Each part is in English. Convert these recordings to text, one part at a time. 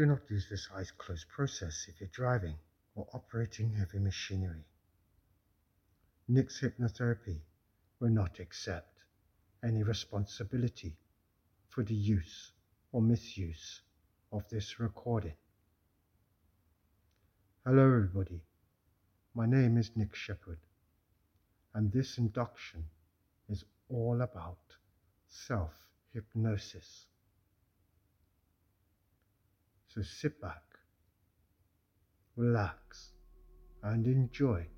Do not use this eyes closed process if you're driving or operating heavy machinery. Nick's hypnotherapy will not accept any responsibility for the use or misuse of this recording. Hello, everybody. My name is Nick Shepherd, and this induction is all about self hypnosis. So sit back, relax, and enjoy.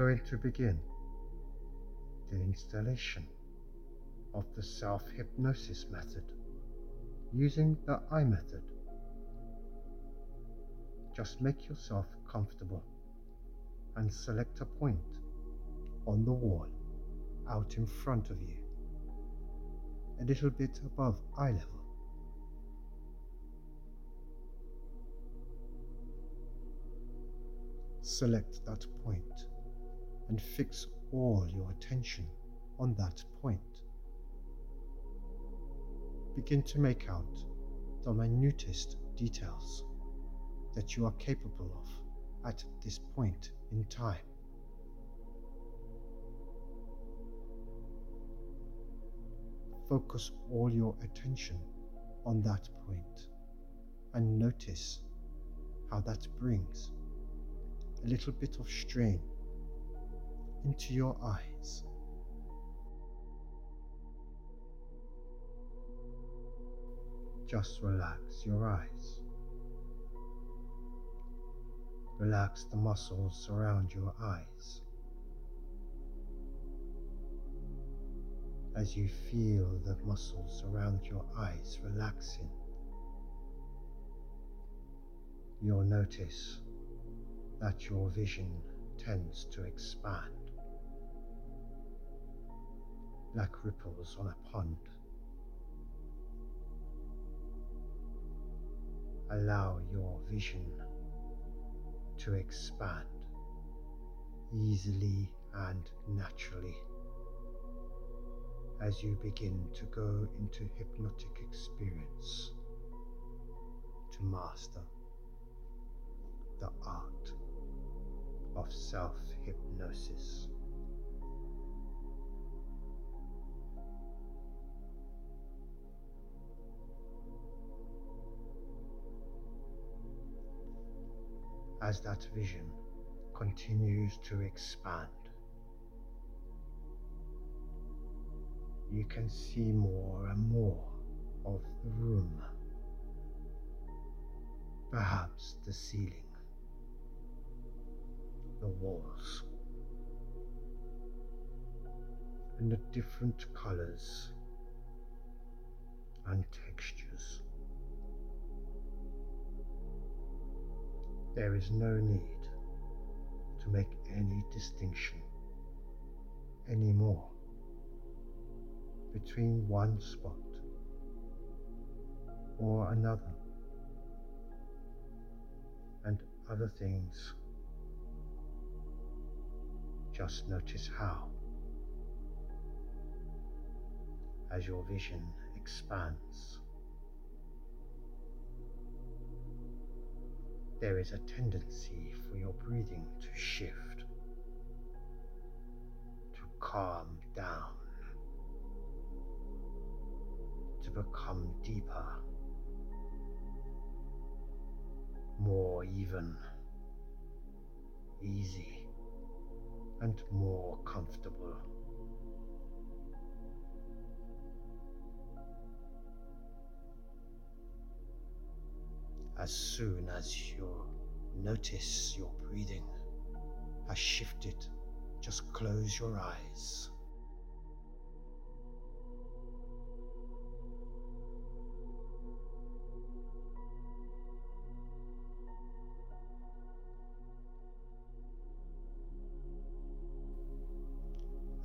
Going to begin the installation of the self hypnosis method using the I method. Just make yourself comfortable and select a point on the wall out in front of you, a little bit above eye level. Select that point and fix all your attention on that point. Begin to make out the minutest details that you are capable of at this point in time. Focus all your attention on that point and notice how that brings a little bit of strain into your eyes. Just relax your eyes. Relax the muscles around your eyes. As you feel the muscles around your eyes relaxing, you'll notice that your vision tends to expand like ripples on a pond. Allow your vision to expand easily and naturally as you begin to go into hypnotic experience to master the art of self hypnosis. As that vision continues to expand. You can see more and more of the room, perhaps the ceiling, the walls, and the different colors and textures. There is no need to make any distinction anymore between one spot or another and other things. Just notice how, as your vision expands, there is a tendency for your breathing to shift, to calm down, to become deeper, more even, easy, and more comfortable. As soon as you notice your breathing has shifted, just close your eyes.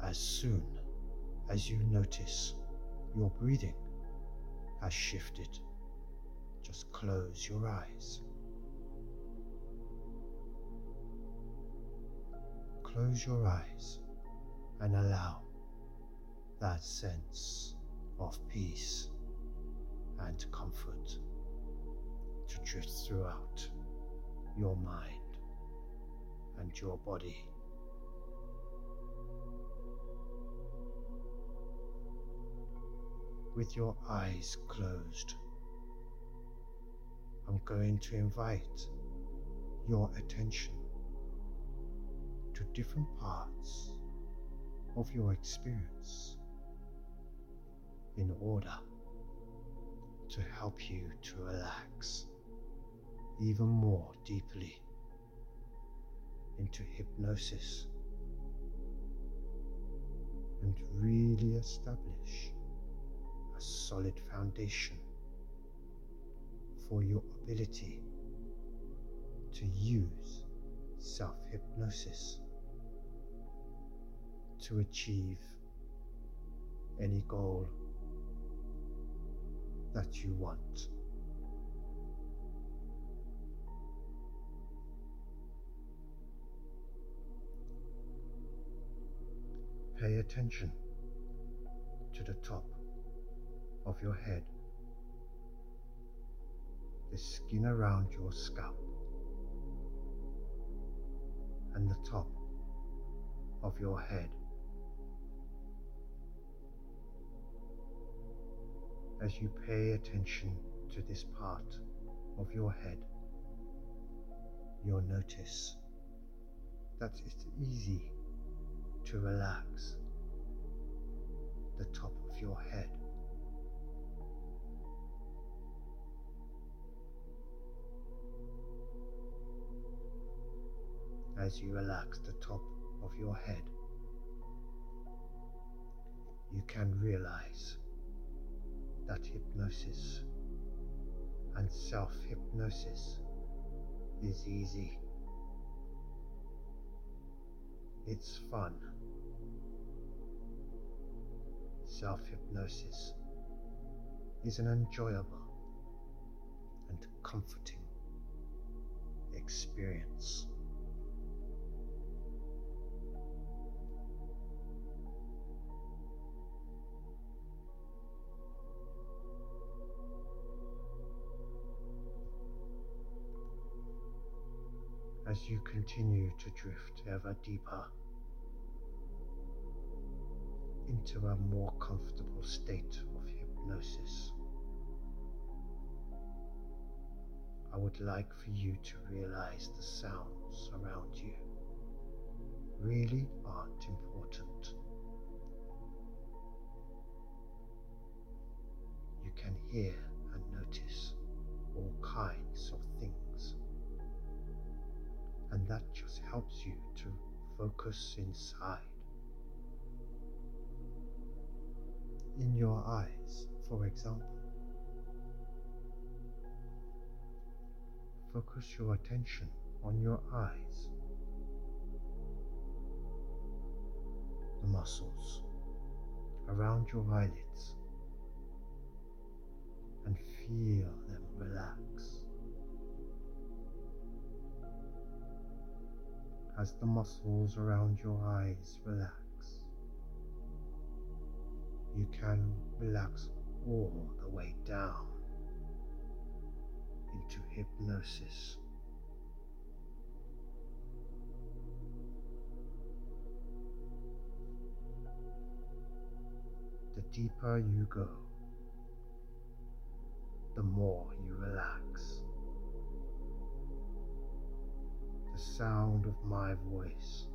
As soon as you notice your breathing has shifted, just close your eyes. Close your eyes and allow that sense of peace and comfort to drift throughout your mind and your body. With your eyes closed, going to invite your attention to different parts of your experience in order to help you to relax even more deeply into hypnosis and really establish a solid foundation for your ability to use self hypnosis to achieve any goal that you want. Pay attention to the top of your head, the skin around your scalp, and the top of your head. As you pay attention to this part of your head, you'll notice that it's easy to relax the top of your head. As you relax the top of your head, you can realize that hypnosis and self hypnosis is easy. It's fun. Self hypnosis is an enjoyable and comforting experience. As you continue to drift ever deeper into a more comfortable state of hypnosis. I would like for you to realize the sounds around you really aren't important. You can hear and notice all kinds of things and that just helps you to focus inside. In your eyes, for example, focus your attention on your eyes, the muscles around your eyelids, and feel them relax. As the muscles around your eyes relax. You can relax all the way down into hypnosis. The deeper you go, the more you relax. Sound of my voice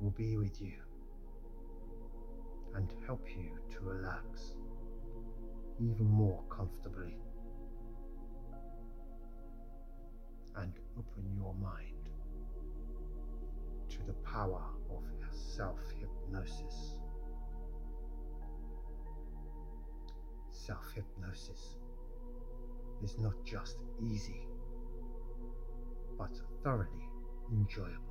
will be with you and help you to relax even more comfortably and open your mind to the power of self hypnosis. Self hypnosis is not just easy but thoroughly enjoyable.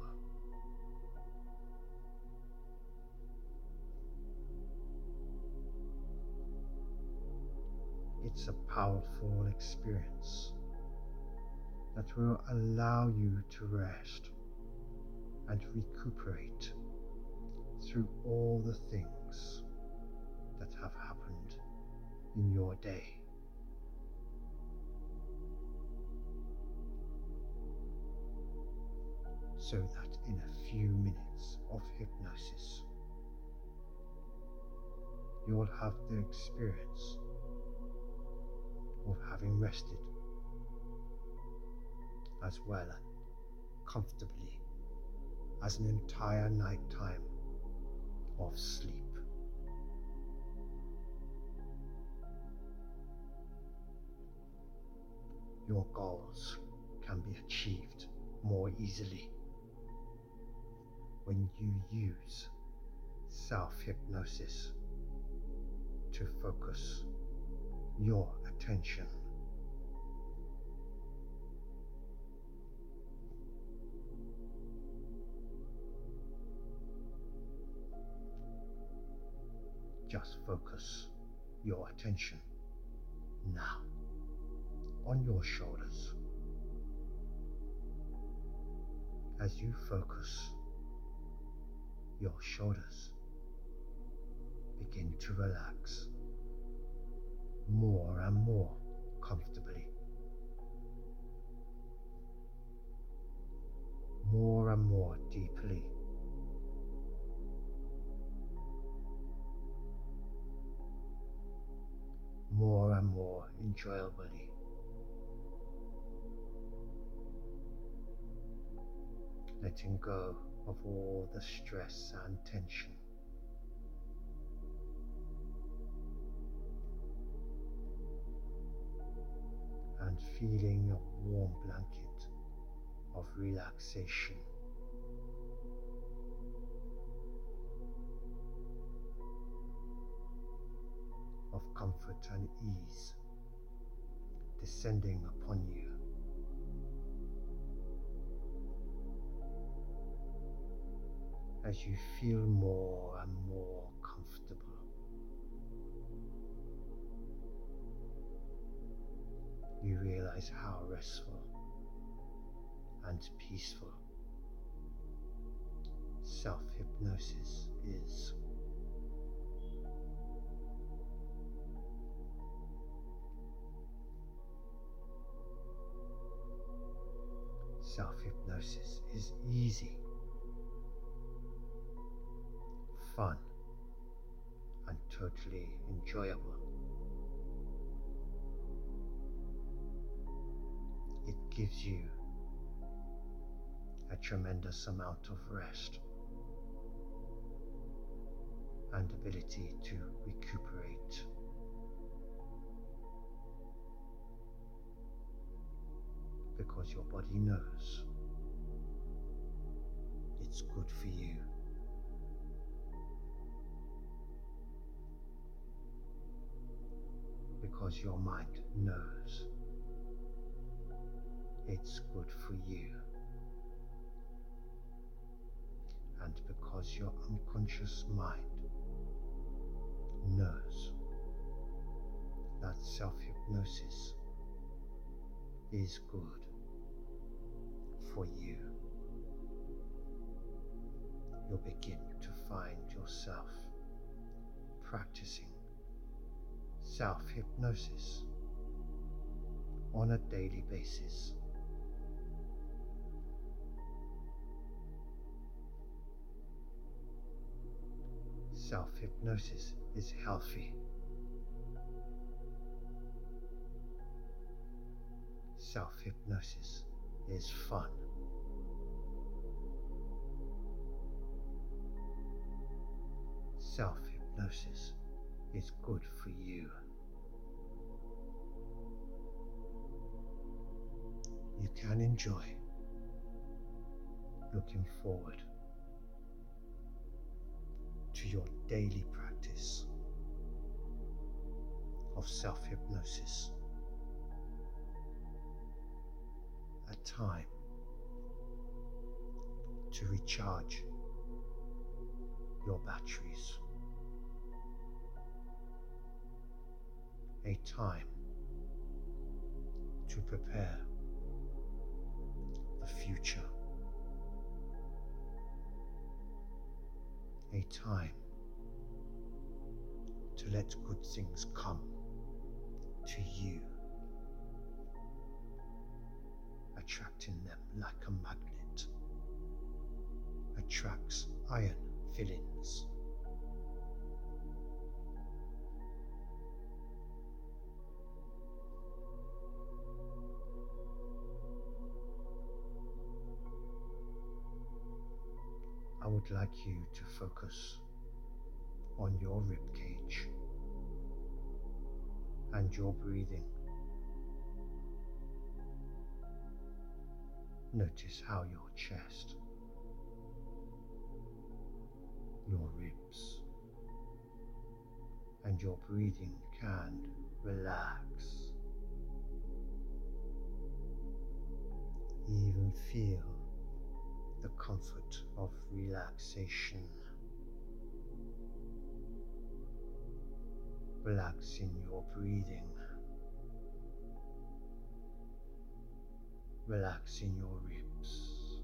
It's a powerful experience that will allow you to rest and recuperate through all the things that have happened in your day. So that in a few minutes of hypnosis, you'll have the experience of having rested as well and comfortably as an entire night time of sleep. Your goals can be achieved more easily when you use self hypnosis to focus your attention. Just focus your attention now on your shoulders as you focus your shoulders begin to relax more and more comfortably. More and more deeply. More and more enjoyably. Letting go of all the stress and tension. and feeling a warm blanket of relaxation. Of comfort and ease descending upon you. As you feel more and more comfortable. you realize how restful and peaceful self hypnosis is. Self hypnosis is easy, fun, and totally enjoyable. it gives you a tremendous amount of rest and ability to recuperate. Because your body knows it's good for you. Because your mind knows it's good for you. And because your unconscious mind knows that self hypnosis is good for you, you'll begin to find yourself practicing self hypnosis on a daily basis. self hypnosis is healthy. Self hypnosis is fun. Self hypnosis is good for you. You can enjoy looking forward to your daily practice of self hypnosis. A time to recharge your batteries. A time to prepare the future. A time to let good things come to you, attracting them like a magnet attracts iron fillings. Would like you to focus on your rib cage and your breathing. Notice how your chest, your ribs, and your breathing can relax. Even feel the comfort of relaxation. Relaxing your breathing. Relaxing your ribs.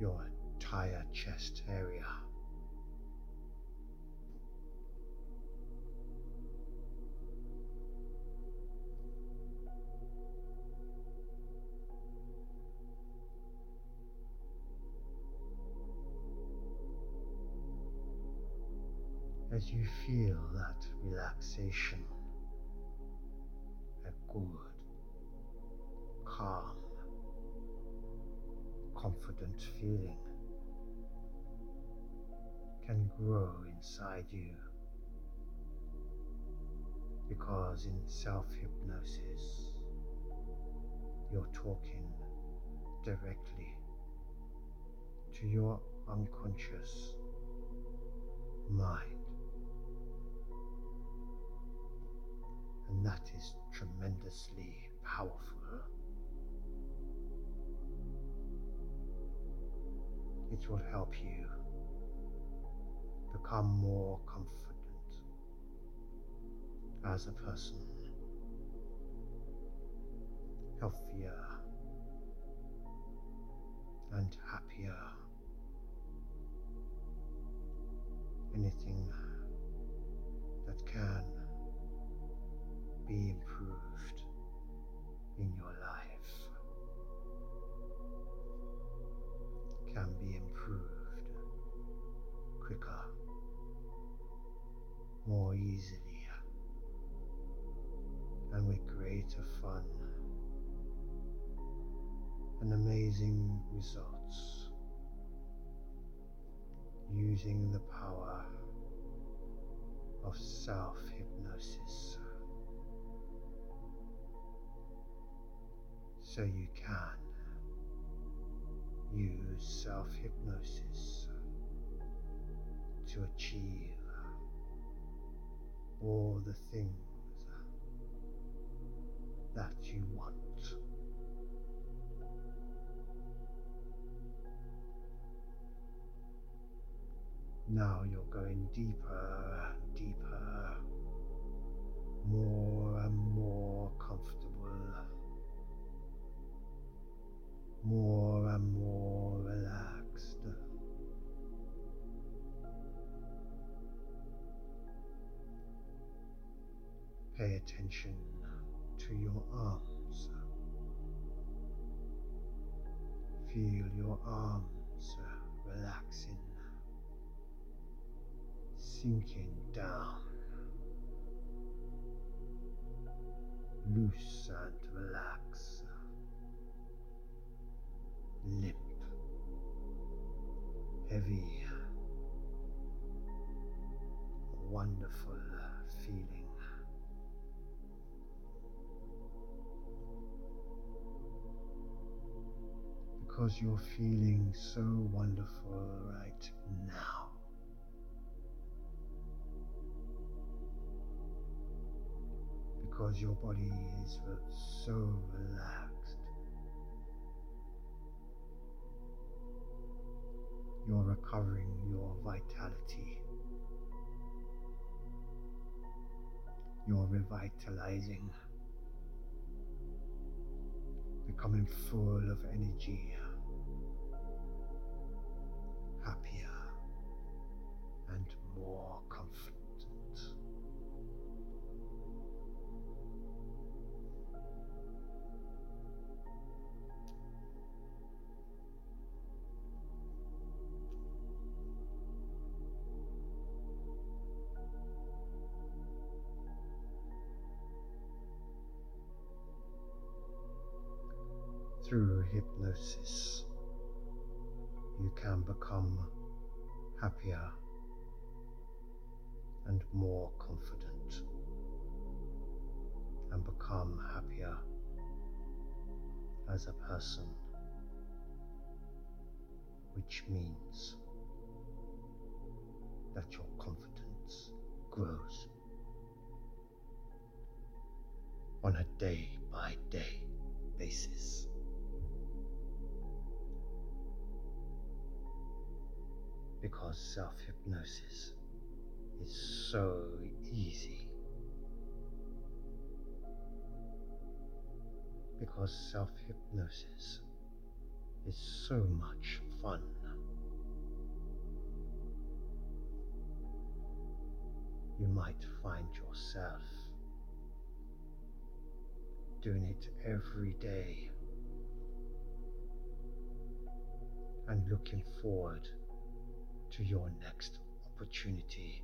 Your entire chest area. As you feel that relaxation, a good, calm, confident feeling can grow inside you. Because in self hypnosis, you're talking directly to your unconscious mind. And that is tremendously powerful. It will help you become more confident as a person, healthier and happier. Anything that can be improved in your life can be improved quicker, more easily, and with greater fun and amazing results using the power of self hypnosis. So you can use self hypnosis to achieve all the things that you want. Now you're going deeper deeper, more attention to your arms. Feel your arms relaxing, sinking down, loose and relax. Limp, heavy, wonderful Because you're feeling so wonderful right now. Because your body is so relaxed. You're recovering your vitality. You're revitalizing, becoming full of energy, Through hypnosis, you can become happier and more confident and become happier as a person, which means that your confidence grows on a day by day basis. Because self hypnosis is so easy. Because self hypnosis is so much fun. You might find yourself doing it every day and looking forward to your next opportunity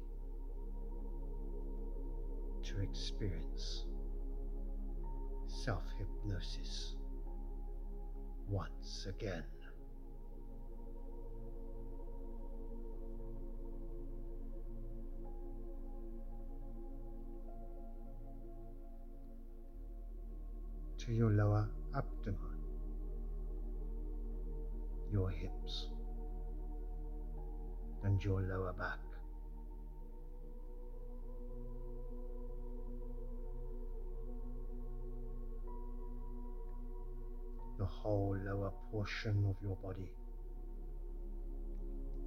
to experience self hypnosis once again. To your lower abdomen, your hips, and your lower back. the whole lower portion of your body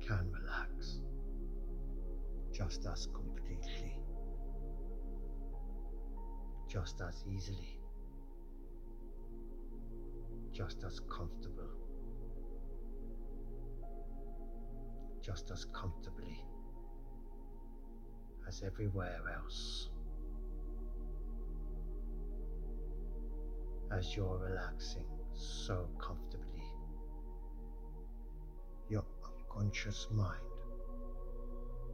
can relax just as completely, just as easily, just as comfortable, just as comfortably as everywhere else. As you're relaxing so comfortably. Your unconscious mind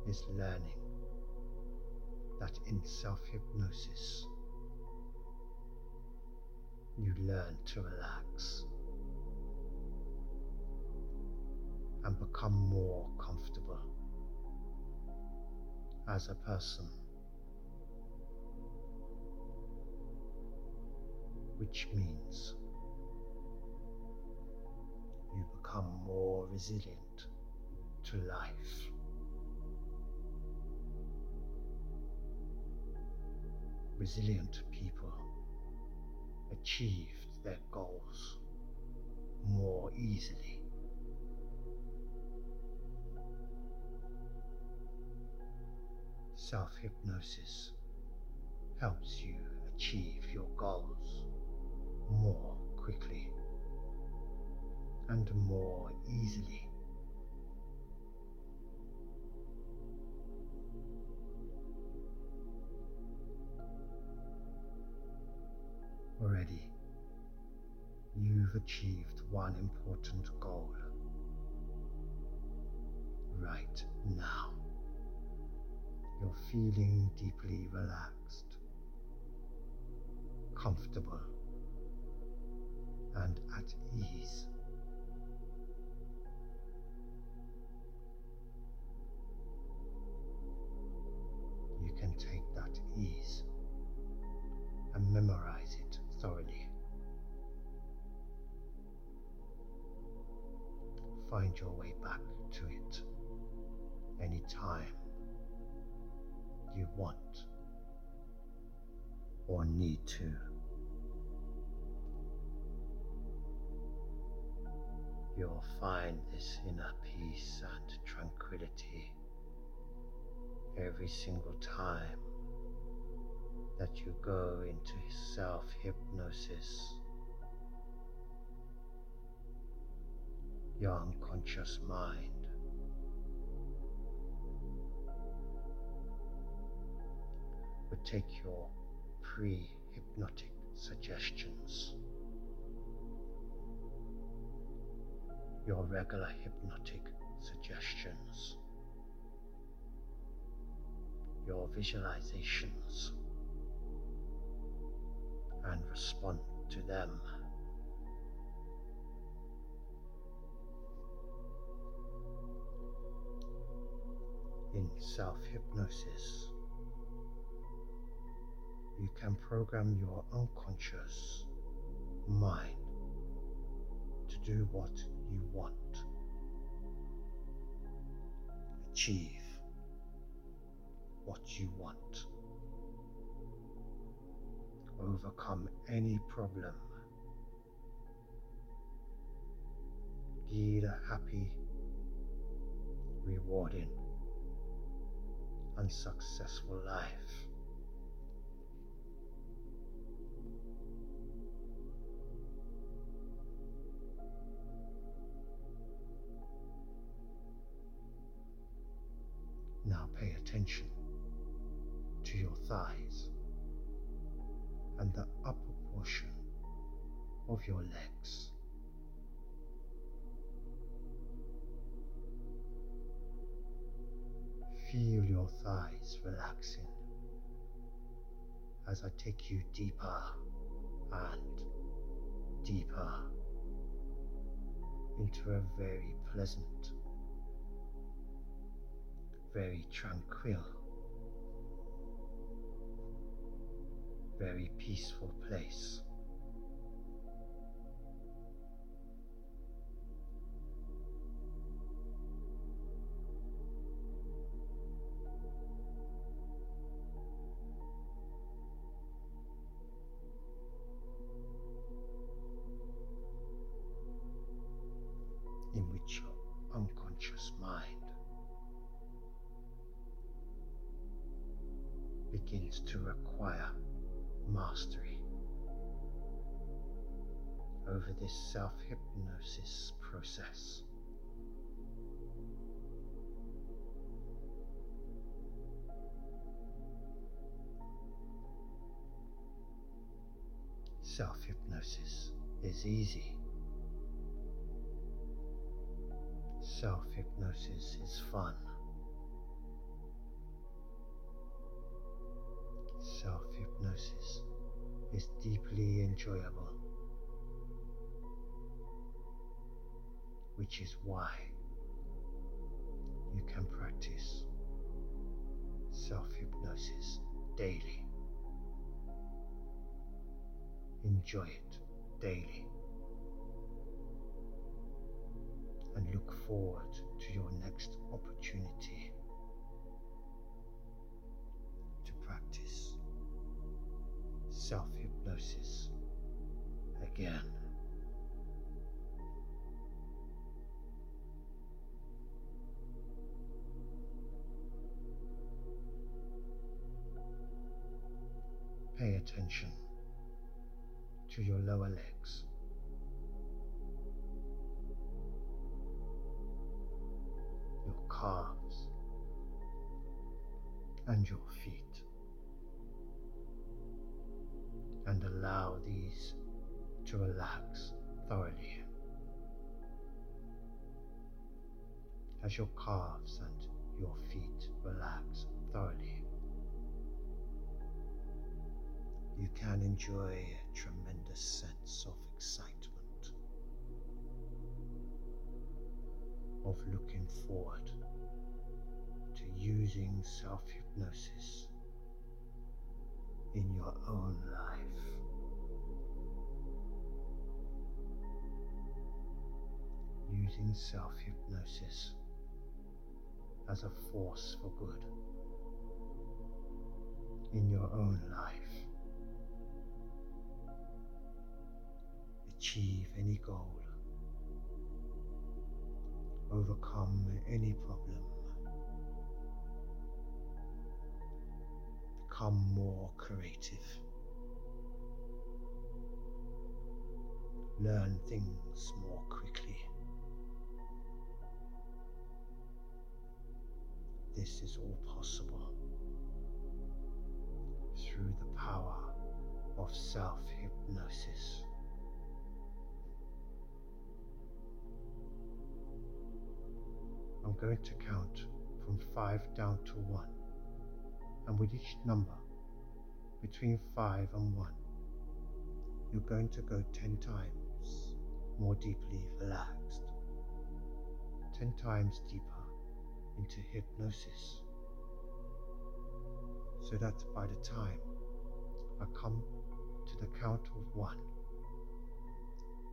is learning that in self hypnosis, you learn to relax and become more comfortable as a person. Which means you become more resilient to life. Resilient people achieved their goals more easily. Self hypnosis helps you achieve your goals more quickly and more easily. Already, you've achieved one important goal. Right now, you're feeling deeply relaxed, comfortable, and at ease. You can take that ease and memorize it thoroughly. Find your way back to it anytime you want or need to. You'll find this inner peace and tranquility every single time that you go into self hypnosis. Your unconscious mind take your pre hypnotic suggestions, your regular hypnotic suggestions, your visualizations, and respond to them. In self hypnosis, you can program your unconscious mind to do what you want, achieve what you want, overcome any problem, lead a happy, rewarding, and successful life. Attention to your thighs and the upper portion of your legs. Feel your thighs relaxing as I take you deeper and deeper into a very pleasant, very tranquil, very peaceful place. Self hypnosis is easy. Self hypnosis is fun. Self hypnosis is deeply enjoyable, which is why you can practice self hypnosis daily. Enjoy it daily. and look forward to your next opportunity to practice self hypnosis again. Pay attention to your lower legs. your calves and your feet and allow these to relax thoroughly as your calves and your feet relax thoroughly you can enjoy sense of excitement of looking forward to using self hypnosis in your own life. Using self hypnosis as a force for good in your own life. Achieve any goal overcome any problem, become more creative. Learn things more quickly. This is all possible through the power of self hypnosis. I'm going to count from five down to one, and with each number between five and one, you're going to go ten times more deeply relaxed, ten times deeper into hypnosis, so that by the time I come to the count of one,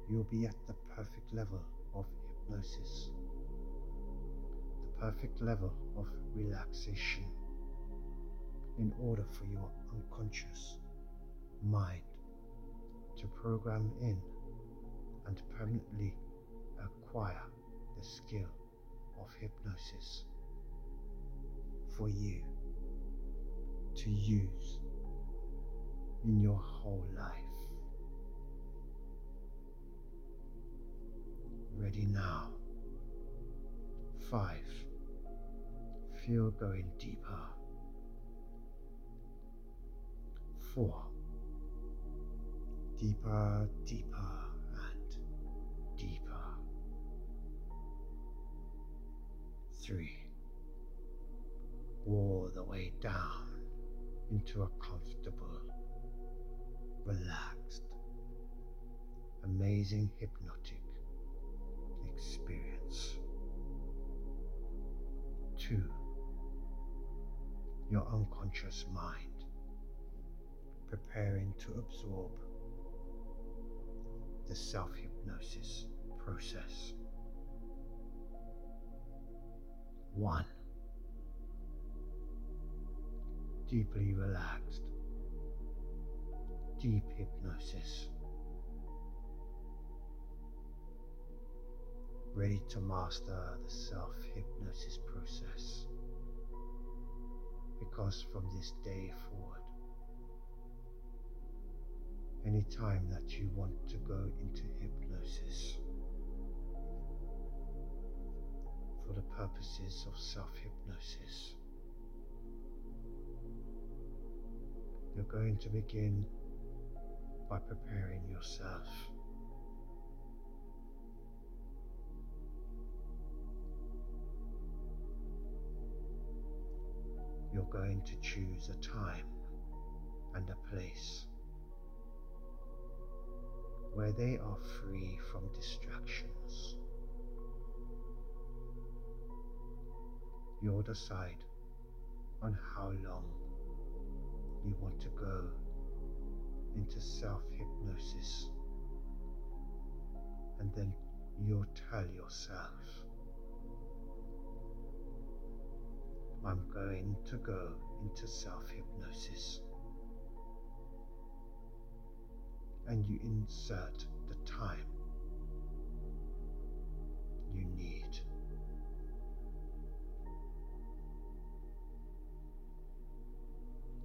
you'll be at the perfect level of hypnosis perfect level of relaxation in order for your unconscious mind to program in and permanently acquire the skill of hypnosis for you to use in your whole life. Ready now. Five feel going deeper. Four. Deeper, deeper, and deeper. Three. All the way down into a comfortable, relaxed, amazing hypnotic experience. Two your unconscious mind, preparing to absorb the self hypnosis process. One, deeply relaxed, deep hypnosis, ready to master the self hypnosis process because from this day forward, any time that you want to go into hypnosis for the purposes of self hypnosis, you're going to begin by preparing yourself. You're going to choose a time and a place where they are free from distractions. You'll decide on how long you want to go into self hypnosis, and then you'll tell yourself I'm going to go into self hypnosis. And you insert the time you need.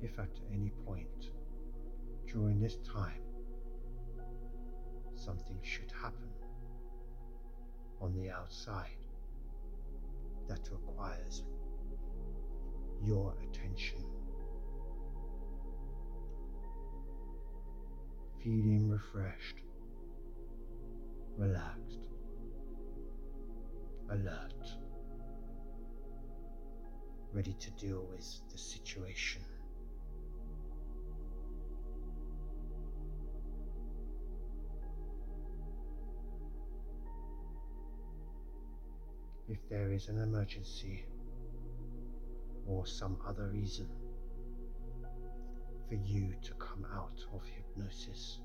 If at any point during this time something should happen on the outside that requires your attention. Feeling refreshed, relaxed, alert, ready to deal with the situation. If there is an emergency, or some other reason for you to come out of hypnosis,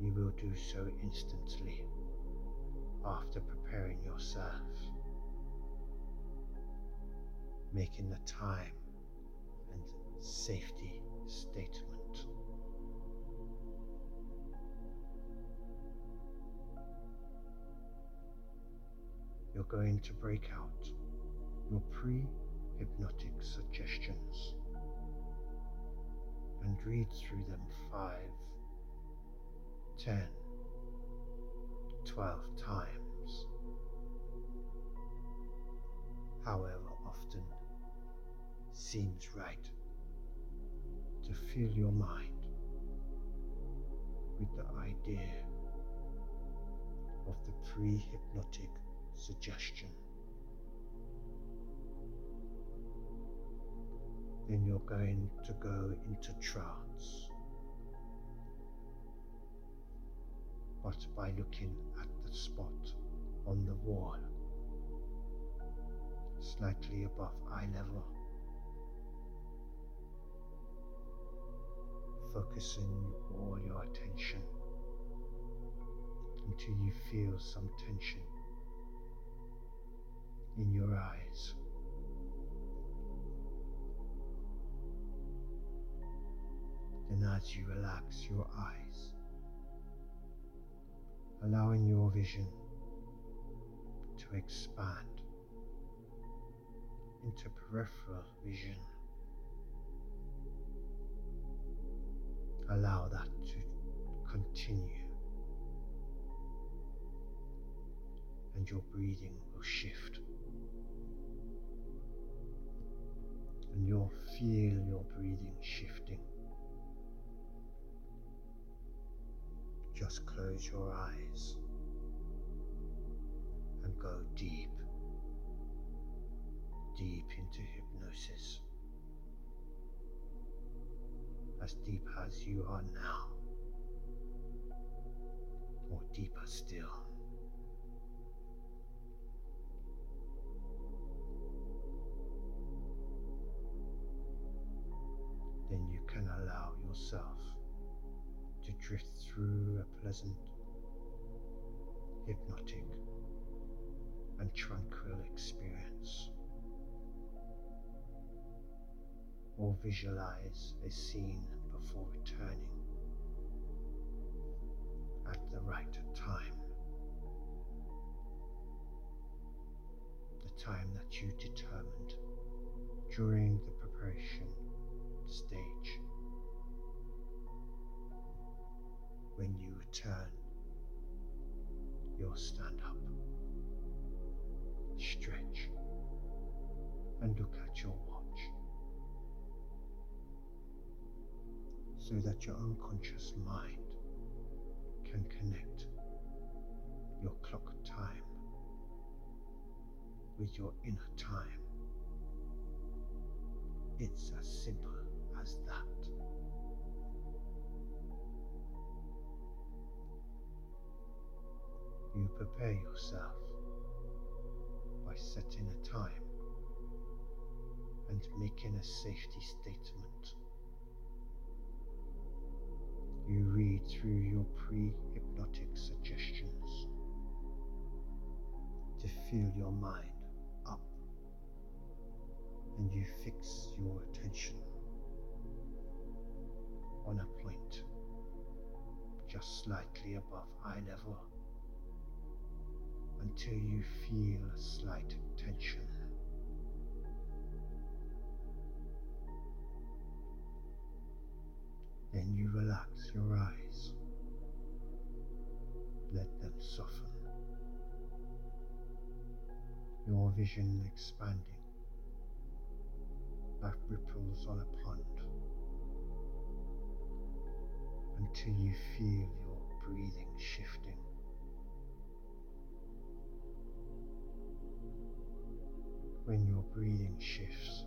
you will do so instantly after preparing yourself, making the time and safety statement. You're going to break out your pre hypnotic suggestions and read through them five, ten, twelve times, however often seems right to fill your mind with the idea of the pre hypnotic suggestion. Then you're going to go into trance. But by looking at the spot on the wall, slightly above eye level, focusing all your attention until you feel some tension in your eyes. Then, as you relax your eyes, allowing your vision to expand into peripheral vision. Allow that to continue, and your breathing will shift. And you'll feel your breathing shifting. Just close your eyes and go deep, deep into hypnosis. As deep as you are now, or deeper still. Then you can allow yourself through a pleasant, hypnotic, and tranquil experience. Or visualize a scene before returning at the right time. The time that you determined during the preparation stage. Return, you'll stand up, stretch, and look at your watch so that your unconscious mind can connect your clock time with your inner time. It's as simple as that. You prepare yourself by setting a time and making a safety statement. You read through your pre hypnotic suggestions to fill your mind up and you fix your attention on a point just slightly above eye level until you feel a slight tension. Then you relax your eyes, let them soften, your vision expanding like ripples on a pond until you feel your breathing shifting. When your breathing shifts,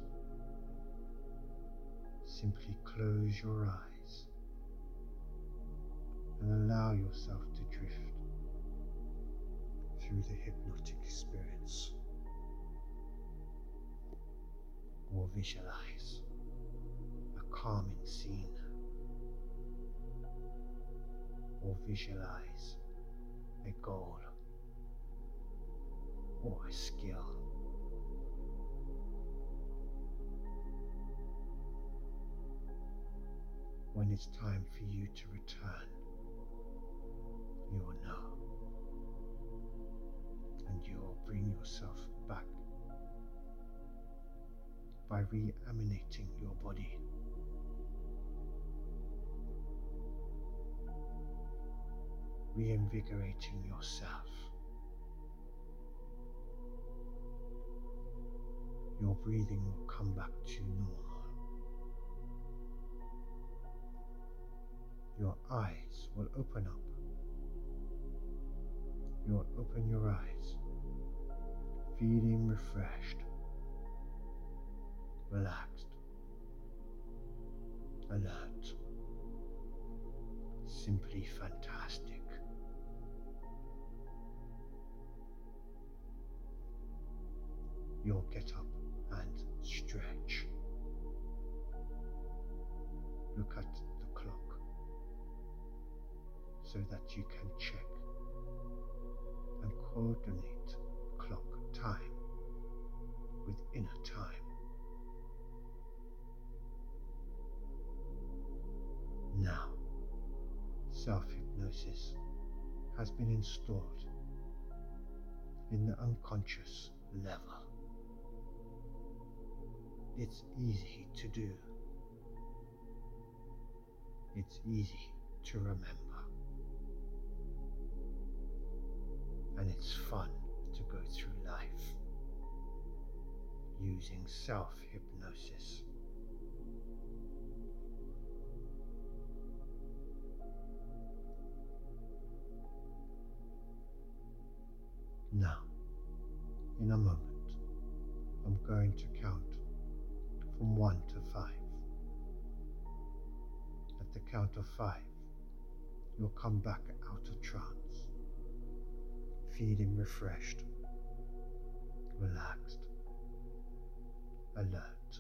simply close your eyes and allow yourself to drift through the hypnotic experience or visualize a calming scene or visualize a goal or a skill. When it's time for you to return, you will know and you will bring yourself back by reanimating your body. Reinvigorating yourself. Your breathing will come back to normal. Your eyes will open up. You'll open your eyes, feeling refreshed relaxed, alert, simply fantastic. You'll get up and stretch. Look at so that you can check and coordinate clock time with inner time. Now, self hypnosis has been installed in the unconscious level. It's easy to do. It's easy to remember. And it's fun to go through life using self hypnosis. Now, in a moment, I'm going to count from one to five. At the count of five, you'll come back out of trance, feeling refreshed, relaxed, alert,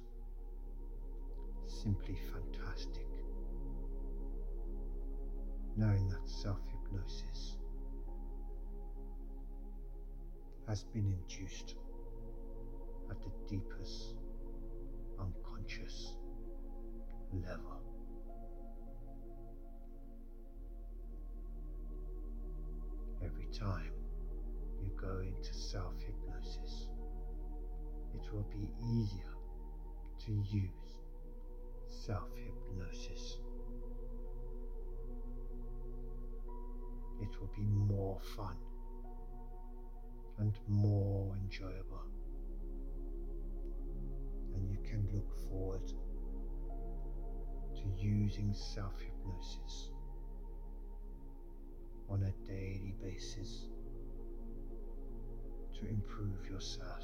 simply fantastic, knowing that self hypnosis has been induced at the deepest unconscious level. Every time into self hypnosis, it will be easier to use self hypnosis. It will be more fun and more enjoyable. And you can look forward to using self hypnosis on a daily basis to improve yourself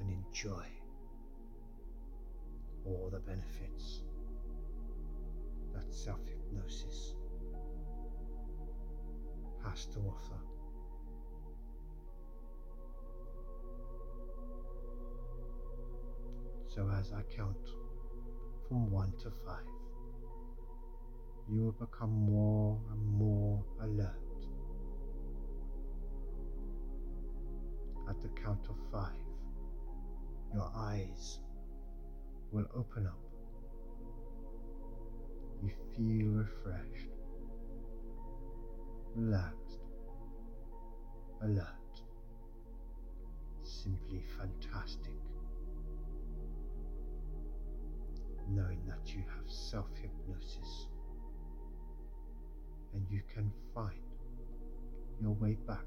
and enjoy all the benefits that self hypnosis has to offer. So as I count from one to five, you will become more and more alert. The count of five, your eyes will open up. You feel refreshed, relaxed, alert, simply fantastic. knowing that you have self hypnosis and you can find your way back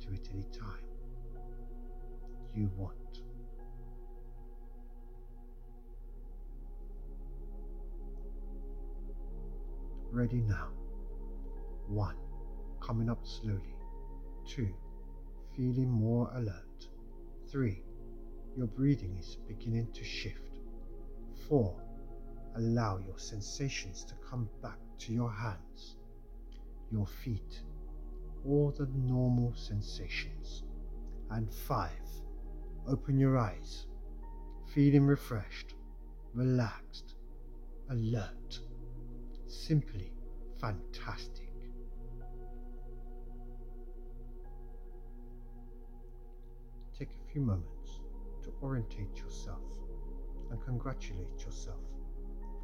to it any time you want. Ready now. One, coming up slowly. Two, feeling more alert. Three, your breathing is beginning to shift. 4. Allow your sensations to come back to your hands, your feet, all the normal sensations. And 5. Open your eyes, feeling refreshed, relaxed, alert, simply fantastic. Take a few moments to orientate yourself and congratulate yourself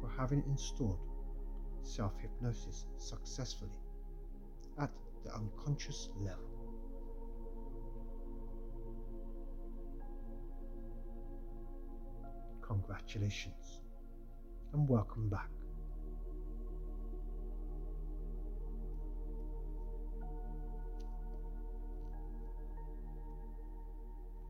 for having installed self hypnosis successfully at the unconscious level. Congratulations and welcome back.